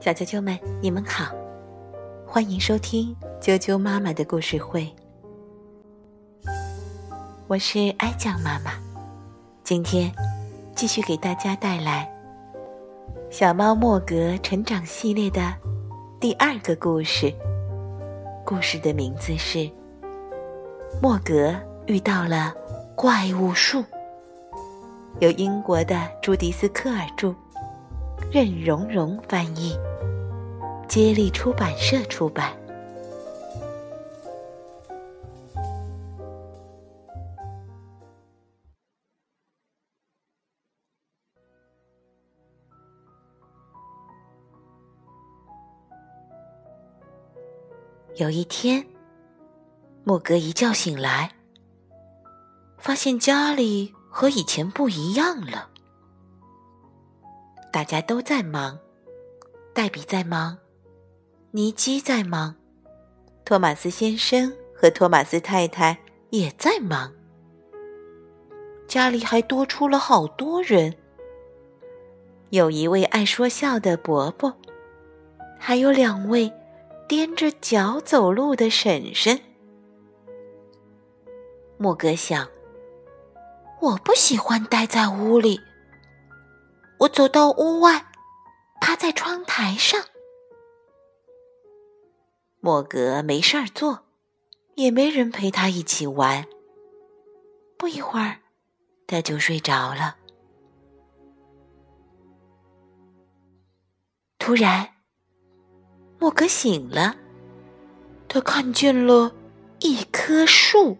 小啾啾们，你们好，欢迎收听啾啾妈妈的故事会。我是哀酱妈妈，今天继续给大家带来《小猫莫格成长系列》的第二个故事。故事的名字是《莫格遇到了怪物树》，由英国的朱迪斯·科尔著，任蓉蓉翻译，接力出版社出版。有一天，莫格一觉醒来，发现家里和以前不一样了。大家都在忙，黛比在忙，尼基在忙，托马斯先生和托马斯太太也在忙。家里还多出了好多人，有一位爱说笑的伯伯，还有两位。踮着脚走路的婶婶，莫格想：“我不喜欢待在屋里。”我走到屋外，趴在窗台上。莫格没事儿做，也没人陪他一起玩。不一会儿，他就睡着了。突然。莫格醒了，他看见了一棵树。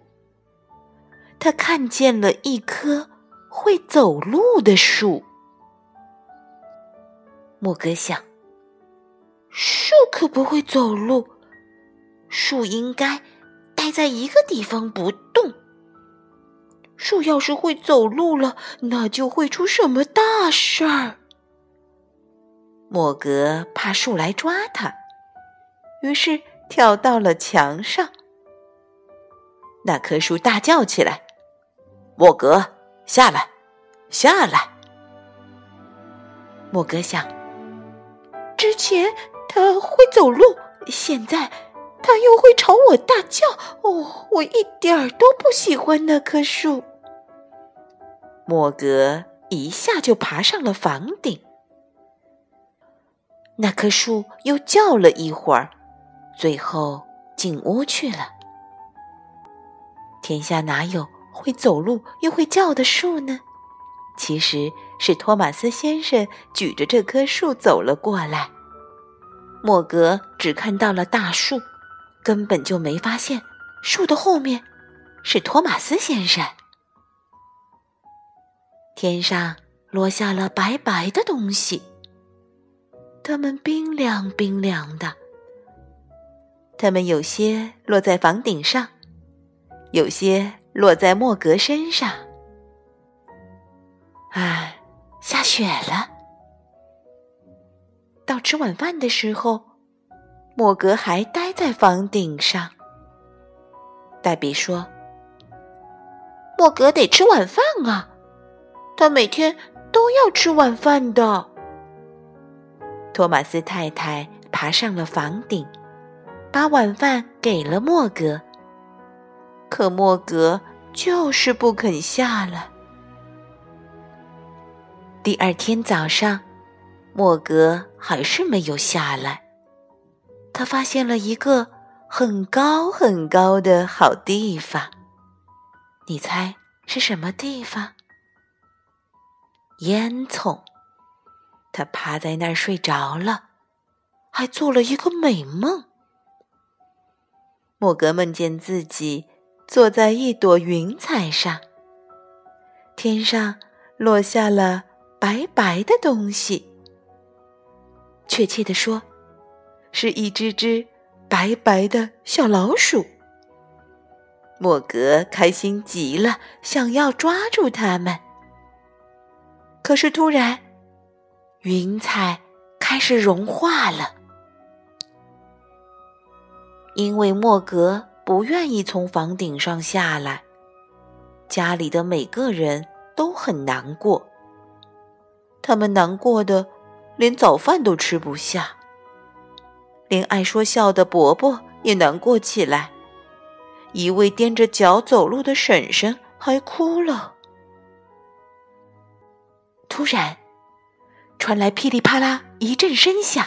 他看见了一棵会走路的树。莫格想：树可不会走路，树应该待在一个地方不动。树要是会走路了，那就会出什么大事儿。莫格怕树来抓他。于是跳到了墙上。那棵树大叫起来：“莫格，下来，下来！”莫格想：之前他会走路，现在他又会朝我大叫。哦，我一点儿都不喜欢那棵树。莫格一下就爬上了房顶。那棵树又叫了一会儿。最后进屋去了。天下哪有会走路又会叫的树呢？其实是托马斯先生举着这棵树走了过来。莫格只看到了大树，根本就没发现树的后面是托马斯先生。天上落下了白白的东西，它们冰凉冰凉的。它们有些落在房顶上，有些落在莫格身上。唉，下雪了！到吃晚饭的时候，莫格还待在房顶上。黛比说：“莫格得吃晚饭啊，他每天都要吃晚饭的。”托马斯太太爬上了房顶。把晚饭给了莫格，可莫格就是不肯下来。第二天早上，莫格还是没有下来。他发现了一个很高很高的好地方，你猜是什么地方？烟囱。他趴在那儿睡着了，还做了一个美梦。莫格梦见自己坐在一朵云彩上，天上落下了白白的东西。确切的说，是一只只白白的小老鼠。莫格开心极了，想要抓住它们。可是突然，云彩开始融化了。因为莫格不愿意从房顶上下来，家里的每个人都很难过。他们难过的连早饭都吃不下。连爱说笑的伯伯也难过起来，一位踮着脚走路的婶婶还哭了。突然，传来噼里啪啦一阵声响，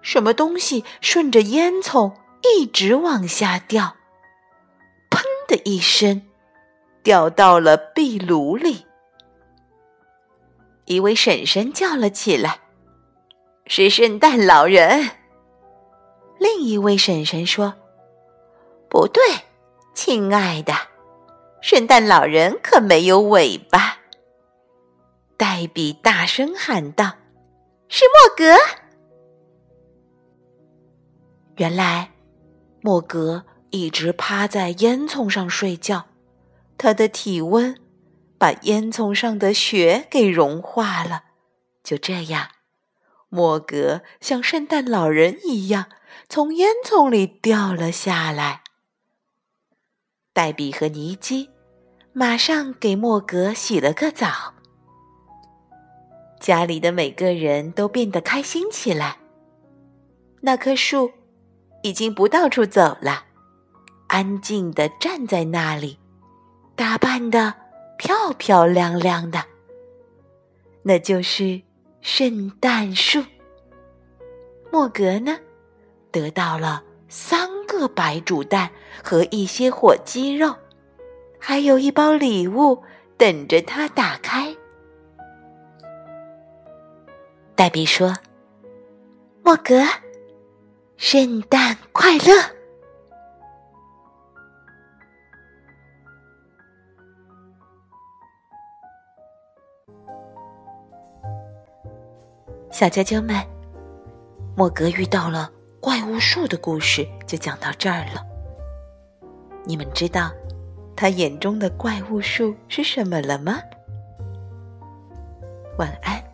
什么东西顺着烟囱一直往下掉，砰的一声，掉到了壁炉里。一位婶婶叫了起来：“是圣诞老人。”另一位婶婶说：“不对，亲爱的，圣诞老人可没有尾巴。”黛比大声喊道：“是莫格！”原来，莫格一直趴在烟囱上睡觉，他的体温把烟囱上的雪给融化了。就这样，莫格像圣诞老人一样。从烟囱里掉了下来。黛比和尼基马上给莫格洗了个澡。家里的每个人都变得开心起来。那棵树已经不到处走了，安静的站在那里，打扮的漂漂亮亮的。那就是圣诞树。莫格呢？得到了三个白煮蛋和一些火鸡肉，还有一包礼物等着他打开。黛比说：“莫格，圣诞快乐！”小啾啾们，莫格遇到了。怪物树的故事就讲到这儿了。你们知道他眼中的怪物树是什么了吗？晚安。